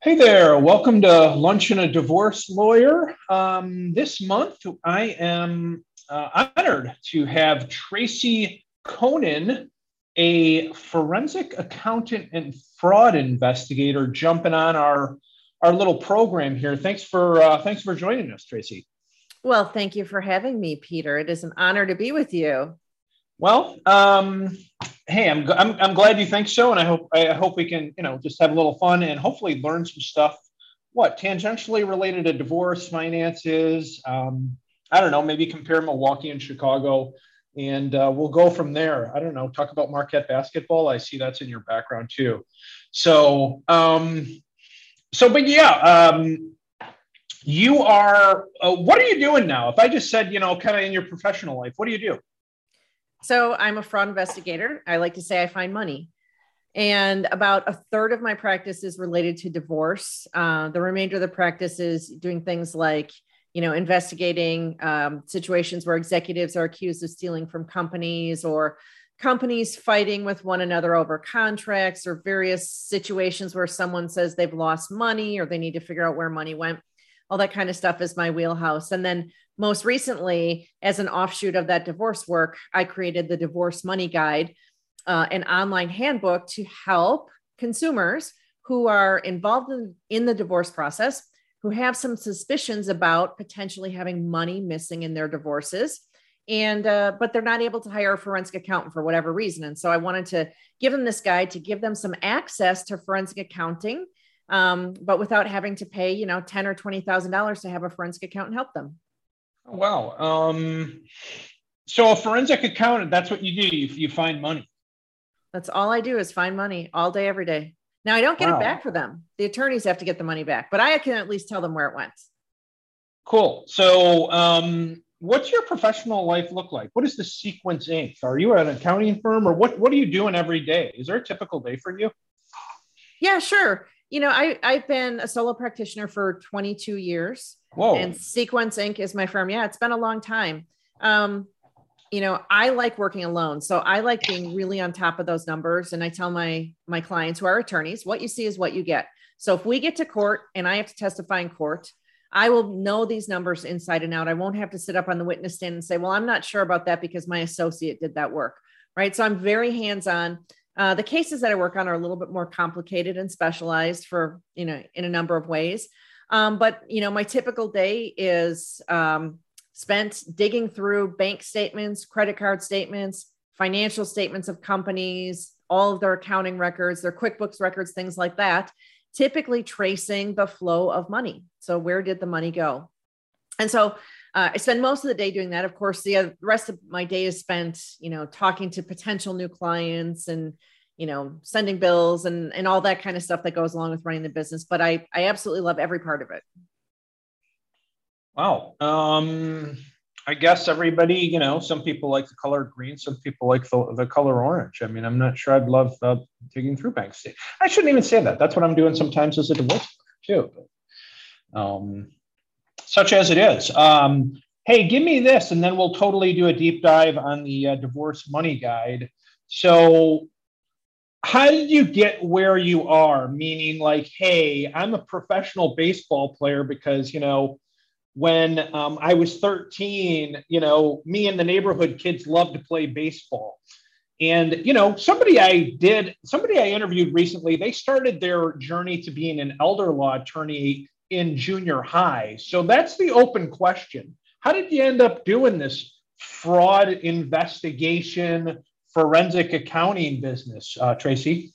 Hey there, welcome to Lunch and a Divorce Lawyer. Um, this month, I am uh, honored to have Tracy Coenen, a forensic accountant and fraud investigator, jumping on our our little program here. Thanks for uh, thanks for joining us, Tracy. Well, thank you for having me, Peter. It is an honor to be with you. Well, um, hey, I'm, I'm, I'm glad you think so, and I hope I hope we can you know just have a little fun and hopefully learn some stuff. What tangentially related to divorce, finances. Um, I don't know. Maybe compare Milwaukee and Chicago, and uh, we'll go from there. I don't know. Talk about Marquette basketball. I see that's in your background too. So, um, so, but yeah, um, you are. Uh, what are you doing now? If I just said, you know, kind of in your professional life, what do you do? So I'm a fraud investigator. I like to say I find money. And about a third of my practice is related to divorce. Uh, the remainder of the practice is doing things like, you know, investigating um, situations where executives are accused of stealing from companies or companies fighting with one another over contracts or various situations where someone says they've lost money or they need to figure out where money went all that kind of stuff is my wheelhouse. And then most recently, as an offshoot of that divorce work, I created the Divorce Money Guide, uh, an online handbook to help consumers who are involved in, in the divorce process, who have some suspicions about potentially having money missing in their divorces. And, uh, but they're not able to hire a forensic accountant for whatever reason. And so I wanted to give them this guide to give them some access to forensic accounting um, but without having to pay, you know, ten or twenty thousand dollars to have a forensic accountant help them. Wow. Um, so a forensic accountant, that's what you do. You, you find money. That's all I do is find money all day, every day. Now I don't get wow. it back for them. The attorneys have to get the money back, but I can at least tell them where it went. Cool. So, um, what's your professional life look like? What is the Sequence Inc? Are you at an accounting firm, or what? What are you doing every day? Is there a typical day for you? Yeah, sure you know, I I've been a solo practitioner for 22 years. Whoa. And Sequence Inc. is my firm. Yeah, it's been a long time. Um, you know, I like working alone. So I like being really on top of those numbers. And I tell my my clients who are attorneys, what you see is what you get. So if we get to court and I have to testify in court, I will know these numbers inside and out. I won't have to sit up on the witness stand and say, well, I'm not sure about that because my associate did that work. Right. So I'm very hands-on. Uh, the cases that I work on are a little bit more complicated and specialized for, you know, in a number of ways. Um, but, you know, my typical day is um, spent digging through bank statements, credit card statements, financial statements of companies, all of their accounting records, their QuickBooks records, things like that, typically tracing the flow of money. So, where did the money go? And so, uh, I spend most of the day doing that. Of course, the rest of my day is spent, you know, talking to potential new clients and, you know, sending bills and and all that kind of stuff that goes along with running the business. But I I absolutely love every part of it. Wow. Um, I guess everybody, you know, some people like the color green, some people like the, the color orange. I mean, I'm not sure I'd love uh, digging through bank statements. I shouldn't even say that. That's what I'm doing sometimes as a divorce too. Um, such as it is. Um, hey, give me this, and then we'll totally do a deep dive on the uh, divorce money guide. So, how did you get where you are? Meaning, like, hey, I'm a professional baseball player because, you know, when um, I was 13, you know, me and the neighborhood kids loved to play baseball. And, you know, somebody I did, somebody I interviewed recently, they started their journey to being an elder law attorney in junior high. So that's the open question. How did you end up doing this fraud investigation, forensic accounting business, uh, Tracy?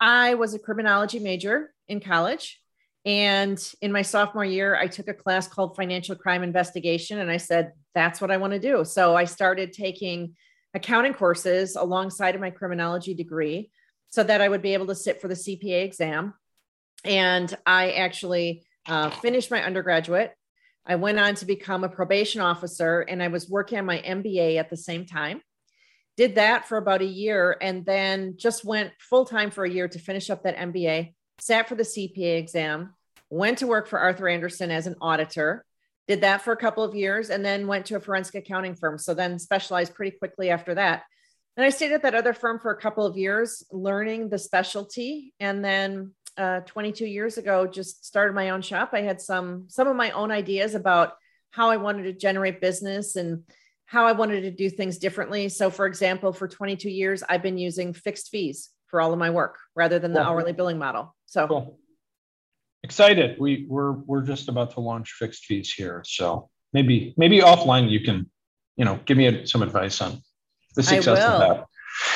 I was a criminology major in college. And in my sophomore year, I took a class called Financial Crime Investigation. And I said, that's what I want to do. So I started taking accounting courses alongside of my criminology degree so that I would be able to sit for the CPA exam and I actually uh, finished my undergraduate. I went on to become a probation officer and I was working on my MBA at the same time. Did that for about a year and then just went full time for a year to finish up that MBA, sat for the CPA exam, went to work for Arthur Andersen as an auditor, did that for a couple of years, and then went to a forensic accounting firm. So then specialized pretty quickly after that. And I stayed at that other firm for a couple of years, learning the specialty. And then uh, 22 years ago, just started my own shop. I had some some of my own ideas about how I wanted to generate business and how I wanted to do things differently. So, for example, for 22 years, I've been using fixed fees for all of my work rather than the cool. hourly billing model. So cool. excited. We we're we're just about to launch fixed fees here. So maybe maybe offline you can, you know, give me some advice on the success of that.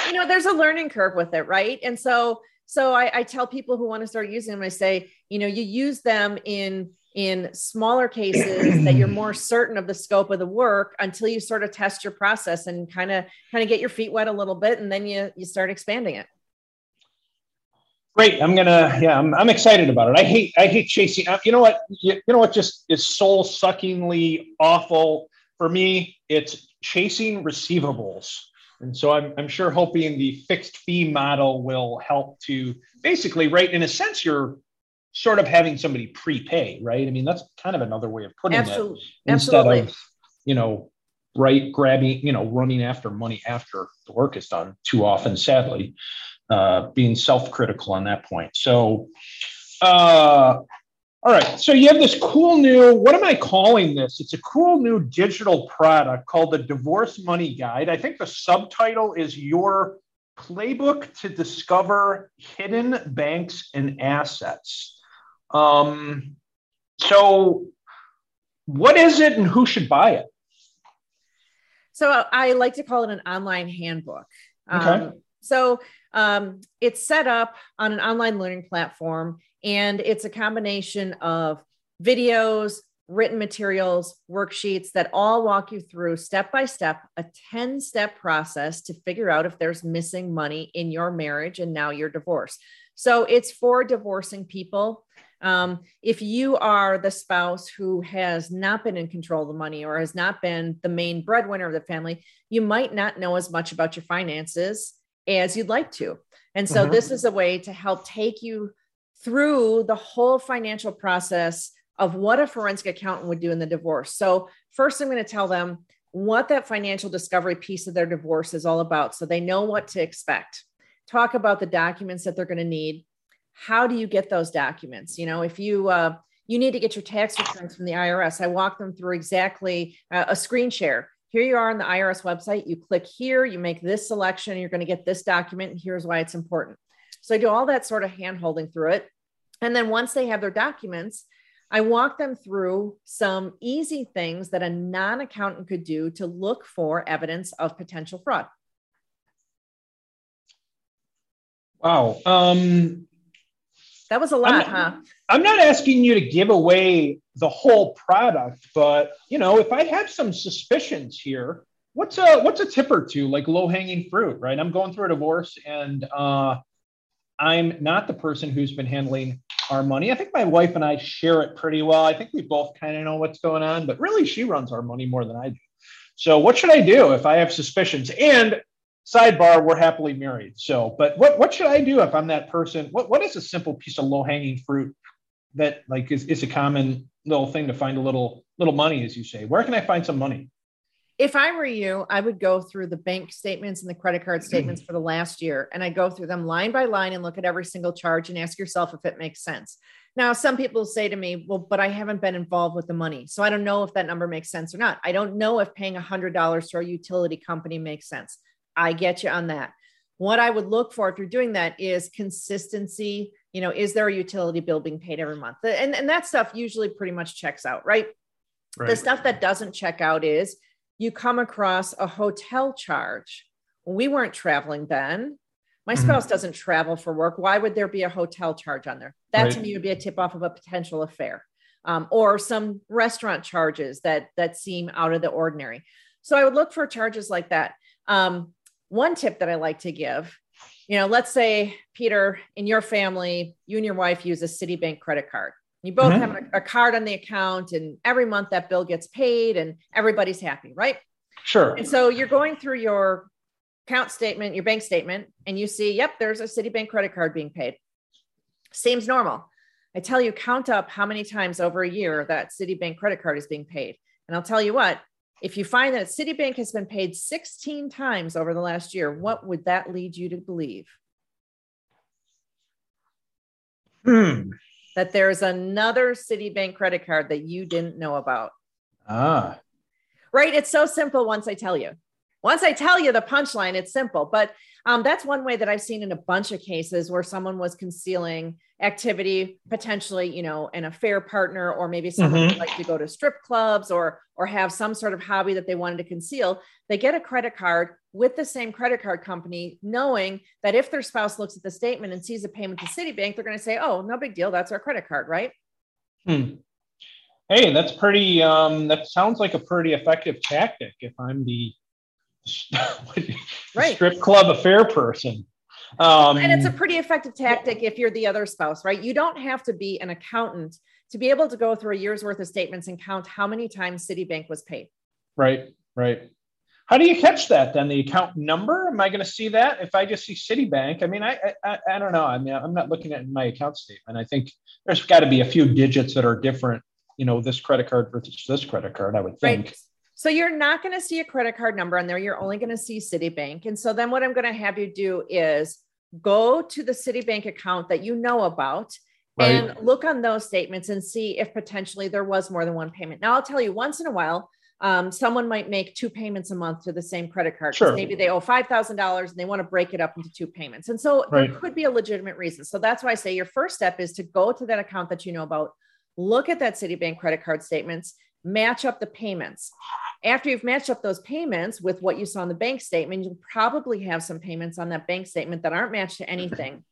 You know, there's a learning curve with it, right? And so so I, I tell people who want to start using them, I say, you know, you use them in in smaller cases that you're more certain of the scope of the work until you sort of test your process and kind of kind of get your feet wet a little bit and then you you start expanding it. Great. I'm gonna yeah i'm, I'm excited about it. I hate i hate chasing uh, you know what? You, you know what just is soul suckingly awful? For me it's chasing receivables. And so I'm, I'm sure hoping the fixed fee model will help to basically right in a sense you're sort of having somebody prepay, right? I mean, that's kind of another way of putting Absolutely. it. Instead Absolutely. of, you know, right, grabbing, you know, running after money after the work is done too often, sadly, uh, being self-critical on that point. So, uh, all right. So you have this cool new, what am I calling this? It's a cool new digital product called the Divorce Money Guide. I think the subtitle is Your Playbook to Discover Hidden Banks and Assets. Um, so, what is it and who should buy it? So, I like to call it an online handbook. Okay. Um, so, um, it's set up on an online learning platform and it's a combination of videos, written materials, worksheets that all walk you through step by step a 10 step process to figure out if there's missing money in your marriage and now your divorce. So it's for divorcing people um, if you are the spouse who has not been in control of the money or has not been the main breadwinner of the family, you might not know as much about your finances as you'd like to. And so, mm-hmm. this is a way to help take you through the whole financial process of what a forensic accountant would do in the divorce. So, first, I'm going to tell them what that financial discovery piece of their divorce is all about so they know what to expect. Talk about the documents that they're going to need how do you get those documents? You know if you uh, you need to get your tax returns from the irs i walk them through exactly uh, a screen share. Here you are on the irs website. You click here you make this selection you're going to get this document and here's why it's important. So i do all that sort of hand holding through it. And then once they have their documents I walk them through some easy things that a non accountant could do to look for evidence of potential fraud. Wow. Um, that was a lot, I'm not, huh? I'm not asking you to give away the whole product, but you know, if I have some suspicions here, what's a what's a tip or two, like low hanging fruit, right? I'm going through a divorce, and uh, I'm not the person who's been handling our money. I think my wife and I share it pretty well. I think we both kind of know what's going on, but really, she runs our money more than I do. So, what should I do if I have suspicions? And sidebar, we're happily married. So, but what what should I do if I'm that person? What what is a simple piece of low hanging fruit that like is, is a common little thing to find a little little money, as you say? Where can I find some money? If I were you, I would go through the bank statements and the credit card statements hmm. for the last year, and I go through them line by line and look at every single charge and ask yourself if it makes sense. Now, some people say to me, well, but I haven't been involved with the money. So I don't know if that number makes sense or not. I don't know if paying $100 to a utility company makes sense. I get you on that. What I would look for if you're doing that is consistency. You know, is there a utility bill being paid every month? And, and that stuff usually pretty much checks out, right? right? The stuff that doesn't check out is you come across a hotel charge. We weren't traveling then. My mm-hmm. spouse doesn't travel for work. Why would there be a hotel charge on there? That right. to me would be a tip off of a potential affair. Um, or some restaurant charges that that seem out of the ordinary. So I would look for charges like that. Um, one tip that I like to give, you know, let's say, Peter, in your family, you and your wife use a Citibank credit card. You both mm-hmm. have a, a card on the account, and every month that bill gets paid, and everybody's happy, right? Sure. And so you're going through your account statement, your bank statement, and you see, yep, there's a Citibank credit card being paid. Seems normal. I tell you, count up how many times over a year that Citibank credit card is being paid. And I'll tell you what, if you find that Citibank has been paid 16 times over the last year, what would that lead you to believe? Hmm. that there's another Citibank credit card that you didn't know about. Ah. Right? It's so simple once I tell you. Once I tell you the punchline, it's simple. But um, that's one way that I've seen in a bunch of cases where someone was concealing activity, potentially, you know, an affair partner, or maybe someone Mhm. would like to go to strip clubs or or have some sort of hobby that they wanted to conceal. They get a credit card with the same credit card company, knowing that if their spouse looks at the statement and sees a payment to Citibank, they're going to say, "Oh, no big deal. That's our credit card, right?" Hmm. Hey, that's pretty. Um, that sounds like a pretty effective tactic. If I'm the Right. strip club affair person, um, and it's a pretty effective tactic if you're the other spouse, right? You don't have to be an accountant to be able to go through a year's worth of statements and count how many times Citibank was paid. right, right. How do you catch that then? The account number? Am I going to see that if I just see Citibank? I mean, I, I I don't know. I mean, I'm not looking at my account statement. I think there's got to be a few digits that are different. You know, this credit card versus this credit card. I would think. Right. So you're not going to see a credit card number on there. You're only going to see Citibank. And so then what I'm going to have you do is go to the Citibank account that you know about Right. and look on those statements and see if potentially there was more than one payment. Now I'll tell you once in a while, um, someone might make two payments a month to the same credit card. Sure. Maybe they owe $5,000 and they want to break it up into two payments. And so Right. there could be a legitimate reason. So that's why I say your first step is to go to that account that you know about, look at that Citibank credit card statements, match up the payments. After you've matched up those payments with what you saw in the bank statement, you'll probably have some payments on that bank statement that aren't matched to anything.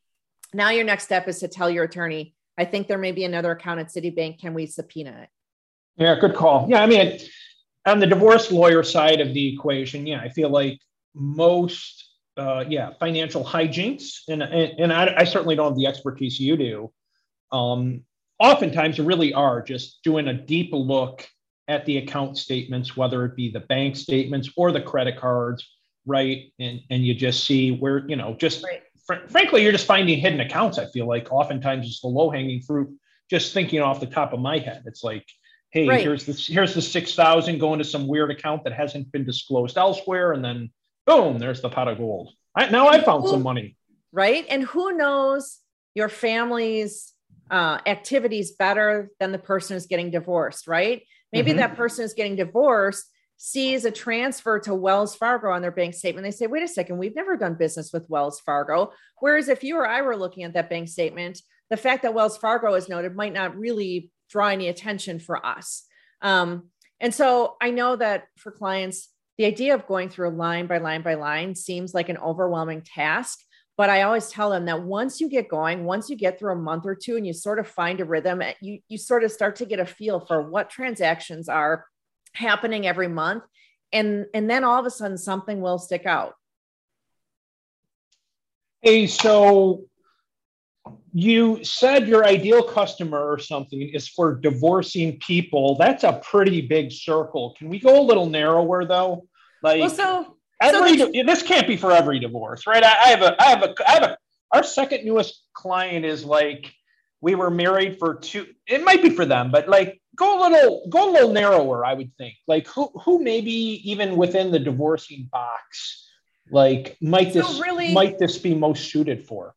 Now, your next step is to tell your attorney, I think there may be another account at Citibank. Can we subpoena it? Yeah, good call. Yeah, I mean, on the divorce lawyer side of the equation, yeah, I feel like most, uh, yeah, financial hijinks, and and, and I, I certainly don't have the expertise you do. Um, oftentimes, really are just doing a deep look at the account statements, whether it be the bank statements or the credit cards, right? And and you just see where you know just Right. fr- frankly, you're just finding hidden accounts. I feel like oftentimes it's the low hanging fruit. Just thinking off the top of my head, it's like, hey, Right. here's this, here's the six thousand going to some weird account that hasn't been disclosed elsewhere, and then boom, there's the pot of gold. I, now I found some money. Right. And who knows your family's uh, activities better than the person who's getting divorced, right? Maybe Mhm. that person is getting divorced sees a transfer to Wells Fargo on their bank statement. They say, wait a second, we've never done business with Wells Fargo. Whereas if you or I were looking at that bank statement, the fact that Wells Fargo is noted might not really draw any attention for us. Um, and so I know that for clients, the idea of going through line by line by line seems like an overwhelming task. But I always tell them that once you get going, once you get through a month or two and you sort of find a rhythm, eh, you, you sort of start to get a feel for what transactions are happening every month. And, and then all of a sudden something will stick out. Hey, so you said your ideal customer or something is for divorcing people. That's a pretty big circle. Can we go a little narrower though? Like Well, so every so this can't be for every divorce, right? I, I have a I have a I have a our second newest client is like we were married for two. It might be for them, but like go a little go a little narrower. I would think like who who maybe even within the divorcing box like might So this really- might this be most suited for?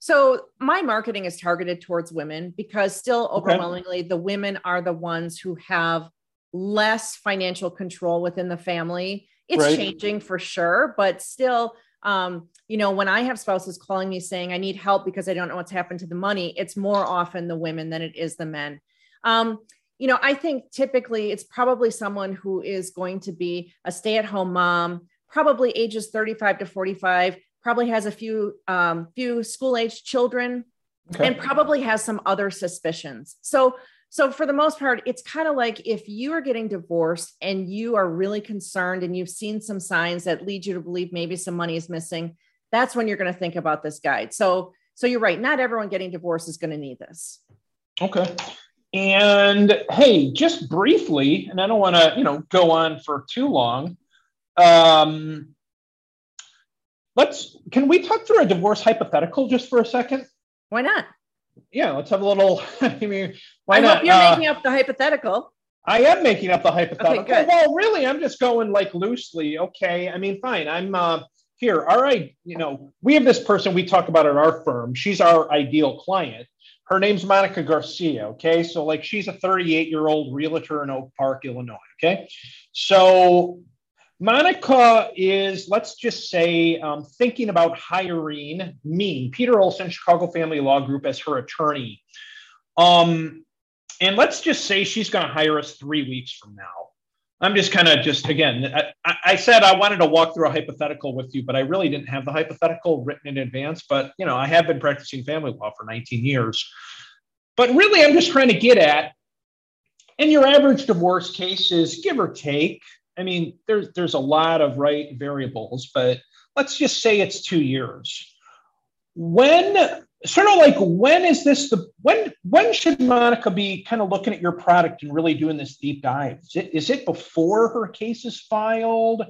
So my marketing is targeted towards women because still Okay. overwhelmingly the women are the ones who have less financial control within the family. It's Right. changing for sure, but still um, you know, when I have spouses calling me saying I need help because I don't know what's happened to the money, it's more often the women than it is the men. Um, you know, I think typically it's probably someone who is going to be a stay-at-home mom, probably ages 35 to 45, probably has a few um, few school-aged children, Okay. and probably has some other suspicions. So, so for the most part, it's kind of like if you are getting divorced and you are really concerned and you've seen some signs that lead you to believe maybe some money is missing, that's when you're going to think about this guide. So, so you're right. Not everyone getting divorced is going to need this. Okay. And hey, just briefly, and I don't want to, you know, go on for too long. Um, let's can we talk through a divorce hypothetical just for a second? Why not? Yeah, let's have a little. I mean, why I not? hope you're Uh, making up the hypothetical. I am making up the hypothetical. Okay. Well, really, I'm just going like loosely. Okay, I mean, fine. I'm uh, here. All right, you know, we have this person we talk about at our firm. She's our ideal client. her name's Monica Garcia. Okay. So, like, she's a 38 year old realtor in Oak Park, Illinois. Okay. So, Monica is, let's just say, um, thinking about hiring me, Peter Olson, Chicago Family Law Group, as her attorney. Um, and let's just say she's going to hire us three weeks from now. I'm just kind of just again, I, I, said I wanted to walk through a hypothetical with you, but I really didn't have the hypothetical written in advance. But you know, I have been practicing family law for 19 years. But really, I'm just trying to get at in your average divorce case is give or take. I mean, there's there's a lot of right variables, but let's just say it's two years. When sort of like when is this the when when should monica be kind of looking at your product and really doing this deep dive? Is it, is it before her case is filed?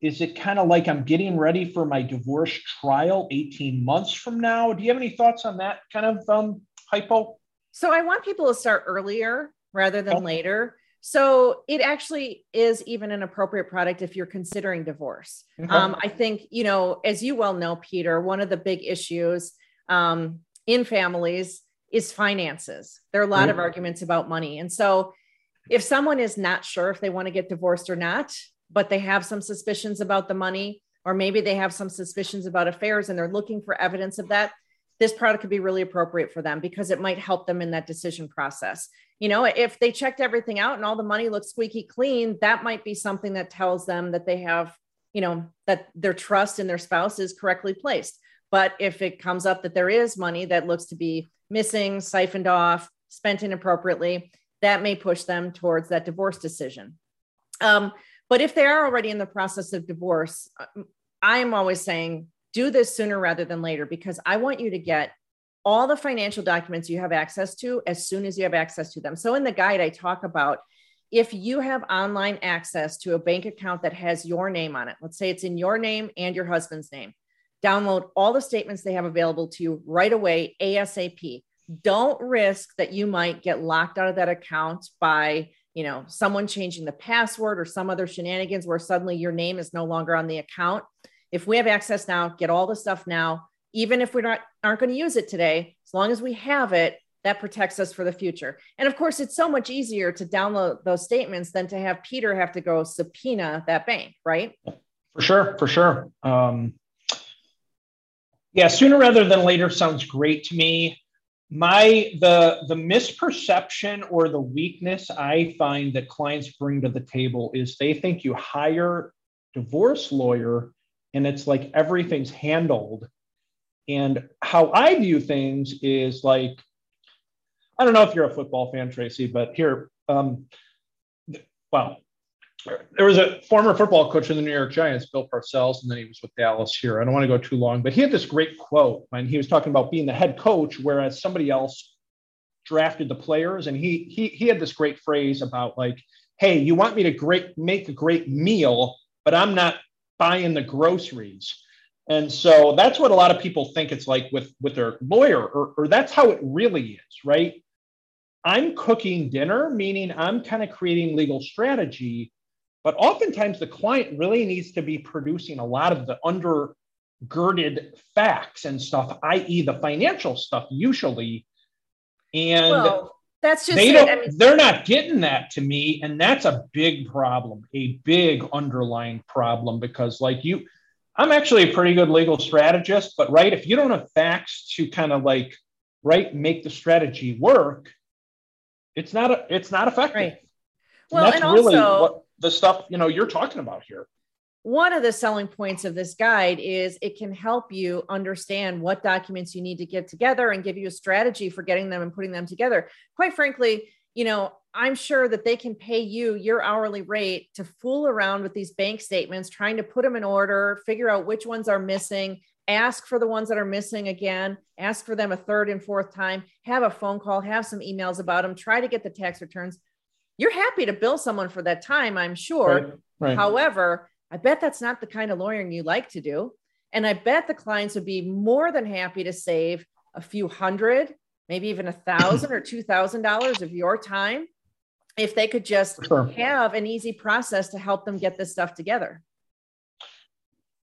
Is it kind of like i'm getting ready for my divorce trial 18 months from now? Do you have any thoughts on that kind of um, hypo? So i want people to start earlier rather than later so it actually is even an appropriate product if you're considering divorce okay. um, i think you know as you well know peter one of the big issues um, in families is finances. There are a lot right. of arguments about money. And so if someone is not sure if they want to get divorced or not, but they have some suspicions about the money, or maybe they have some suspicions about affairs and they're looking for evidence of that, this product could be really appropriate for them because it might help them in that decision process. You know, if they checked everything out and all the money looks squeaky clean, that might be something that tells them that they have, you know, that their trust in their spouse is correctly placed. But if it comes up that there is money that looks to be missing, siphoned off, spent inappropriately, that may push them towards that divorce decision. Um, but if they are already in the process of divorce, uh, I'm always saying do this sooner rather than later because I want you to get all the financial documents you have access to as soon as you have access to them. So in the guide, I talk about if you have online access to a bank account that has your name on it, let's say it's in your name and your husband's name, Download all the statements they have available to you right away, ASAP. Don't risk that you might get locked out of that account by you know someone changing the password or some other shenanigans where suddenly your name is no longer on the account if we have access now get all the stuff now even if we're not aren't going to use it today as long as we have it that protects us for the future and of course it's so much easier to download those statements than to have peter have to go subpoena that bank right for sure for sure um, yeah, sooner rather than later sounds great to me. My the the misperception or the weakness I find that clients bring to the table is they think you hire divorce lawyer and it's like everything's handled. And how I view things is like, I don't know if you're a football fan, Tracy, but here, um, well, there was a former football coach in the New York Giants, Bill Parcells, and then he was with Dallas here. I don't want to go too long, but he had this great quote when he was talking about being the head coach, whereas somebody else drafted the players. And he he he had this great phrase about like, hey, you want me to great make a great meal, but I'm not buying the groceries. And so that's what a lot of people think it's like with with their lawyer, or, or that's how it really is, right? I'm cooking dinner, meaning I'm kind of creating legal strategy but oftentimes the client really needs to be producing a lot of the undergirded facts and stuff, i.e., the financial stuff, usually. And well, that's just they don't, I mean, they're not getting that to me. And that's a big problem, a big underlying problem, because like you, I'm actually a pretty good legal strategist, but right, if you don't have facts to kind of like right make the strategy work, it's not a, it's not effective. Right. Well, and, and also, what, the stuff you know you're talking about here one of the selling points of this guide is it can help you understand what documents you need to get together and give you a strategy for getting them and putting them together quite frankly you know i'm sure that they can pay you your hourly rate to fool around with these bank statements trying to put them in order figure out which ones are missing ask for the ones that are missing again ask for them a third and fourth time have a phone call have some emails about them try to get the tax returns you're happy to bill someone for that time, I'm sure. Right, right. However, I bet that's not the kind of lawyering you like to do. And I bet the clients would be more than happy to save a few hundred, maybe even a thousand or two thousand dollars of your time if they could just sure. have an easy process to help them get this stuff together.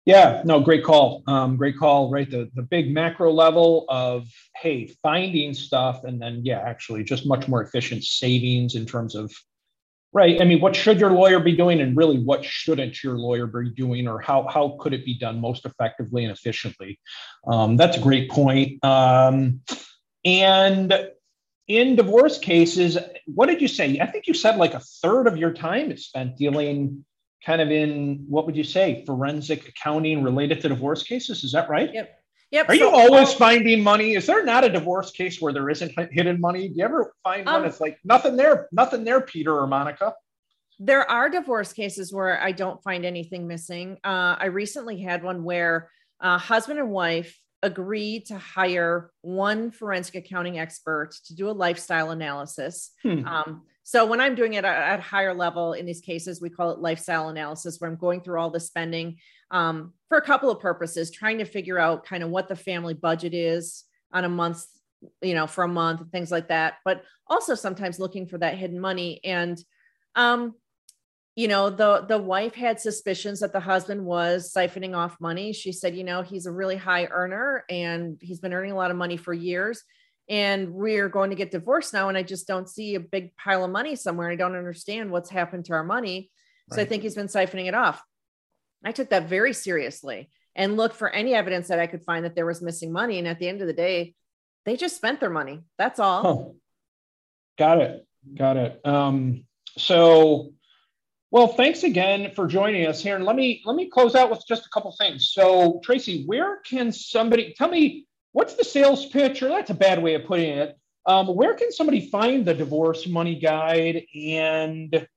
Yeah, no, great call. Um, great call, right? The the big macro level of hey, finding stuff, and then yeah, actually just much more efficient savings in terms of right. I mean, what should your lawyer be doing, and really, what shouldn't your lawyer be doing, or how how could it be done most effectively and efficiently? Um, that's a great point. Um, and in divorce cases, what did you say? I think you said like a third of your time is spent dealing kind of in what would you say forensic accounting related to divorce cases? Is that right? Yep. Yep are so, you always finding money? Is there not a divorce case where there isn't hidden money? Do you ever find um, one it's like nothing there nothing there peter or monica? There are divorce cases where i don't find anything missing. Uh, i recently had one where uh, husband and wife agreed to hire one forensic accounting expert to do a lifestyle analysis hmm. um, so when I'm doing it at, higher level in these cases, we call it lifestyle analysis, where I'm going through all the spending um, for a couple of purposes, trying to figure out kind of what the family budget is on a month, you know, for a month and things like that. But also sometimes looking for that hidden money. And um, you know, the the wife had suspicions that the husband was siphoning off money. She said, you know, he's a really high earner and he's been earning a lot of money for years and we're going to get divorced now and i just don't see a big pile of money somewhere. I don't understand what's happened to our money. So right. i think he's been siphoning it off. I took that very seriously and looked for any evidence that i could find that there was missing money. And at the end of the day they just spent their money. That's all. Huh. got it. Got it. Um, so well thanks again for joining us here and let me let me close out with just a couple things so tracy where can somebody tell me what's the sales pitch? Or that's a bad way of putting it. Um, where can somebody find the divorce money guide? And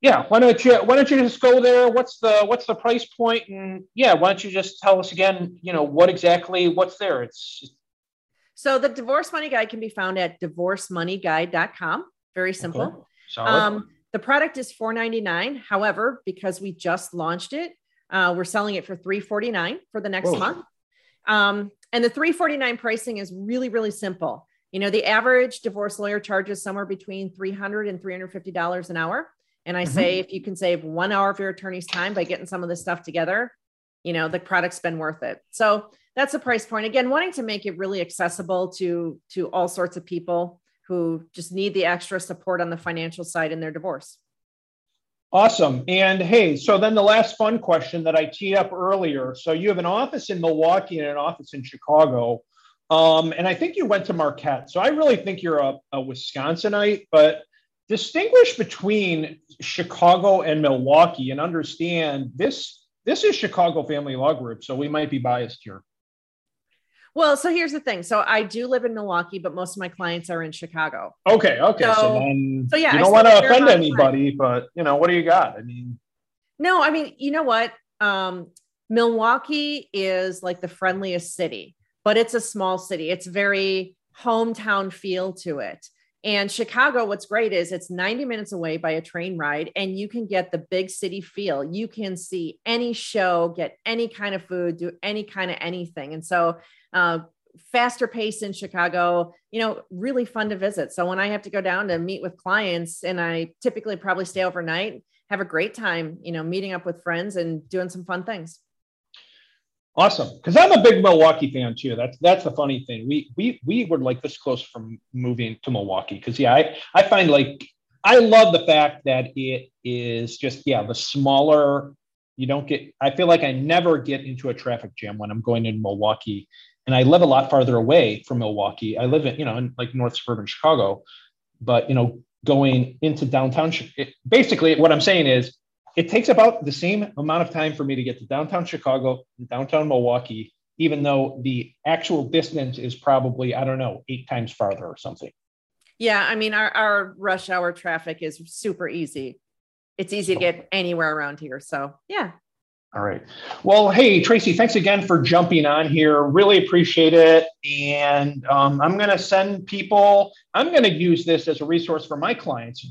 yeah, why don't you why don't you just go there? What's the what's the price point? And yeah, why don't you just tell us again? You know what exactly what's there? It's so the divorce money guide can be found at divorcemoneyguide.com. Very simple. Okay. Um, the product is $4.99. However, because we just launched it, uh, we're selling it for $3.49 for the next Whoa. month. Um, and the 349 pricing is really, really simple. You know, the average divorce lawyer charges somewhere between $300 and $350 an hour. And I mm-hmm. say, if you can save one hour of your attorney's time by getting some of this stuff together, you know, the product's been worth it. So that's the price point. Again, wanting to make it really accessible to, to all sorts of people who just need the extra support on the financial side in their divorce. Awesome. And hey, so then the last fun question that I teed up earlier. So you have an office in Milwaukee and an office in Chicago. Um, and I think you went to Marquette. So I really think you're a, a Wisconsinite, but distinguish between Chicago and Milwaukee and understand this this is Chicago Family Law Group. So we might be biased here. Well, so here's the thing. So I do live in Milwaukee, but most of my clients are in Chicago. Okay. Okay. So, so then so yeah, you don't want to offend anybody, but you know, what do you got? I mean, no, I mean, you know what? Um, Milwaukee is like the friendliest city, but it's a small city. It's very hometown feel to it. And Chicago, what's great is it's 90 minutes away by a train ride, and you can get the big city feel. You can see any show, get any kind of food, do any kind of anything. And so faster pace in Chicago, you know, really fun to visit. So when I have to go down to meet with clients, and I typically probably stay overnight, have a great time, you know, meeting up with friends and doing some fun things. Awesome, because I'm a big Milwaukee fan too. That's that's the funny thing. We we we were like this close from moving to Milwaukee because yeah, I I find like I love the fact that it is just yeah the smaller. You don't get. I feel like I never get into a traffic jam when I'm going in Milwaukee and I live a lot farther away from Milwaukee. I live in, you know, in like North suburban Chicago, but you know, going into downtown, it, basically what I'm saying is it takes about the same amount of time for me to get to downtown Chicago and downtown Milwaukee, even though the actual distance is probably, I don't know, eight times farther or something. Yeah. I mean, our, our rush hour traffic is super easy. It's easy to get anywhere around here. So yeah, all right. Well, hey, Tracy, thanks again for jumping on here. Really appreciate it. And um, I'm going to send people, I'm going to use this as a resource for my clients.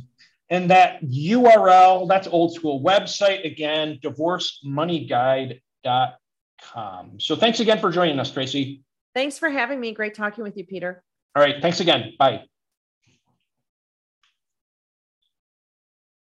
And that URL, that's old school website, again, divorcemoneyguide.com. So thanks again for joining us, Tracy. Thanks for having me. Great talking with you, Peter. All right. Thanks again. Bye.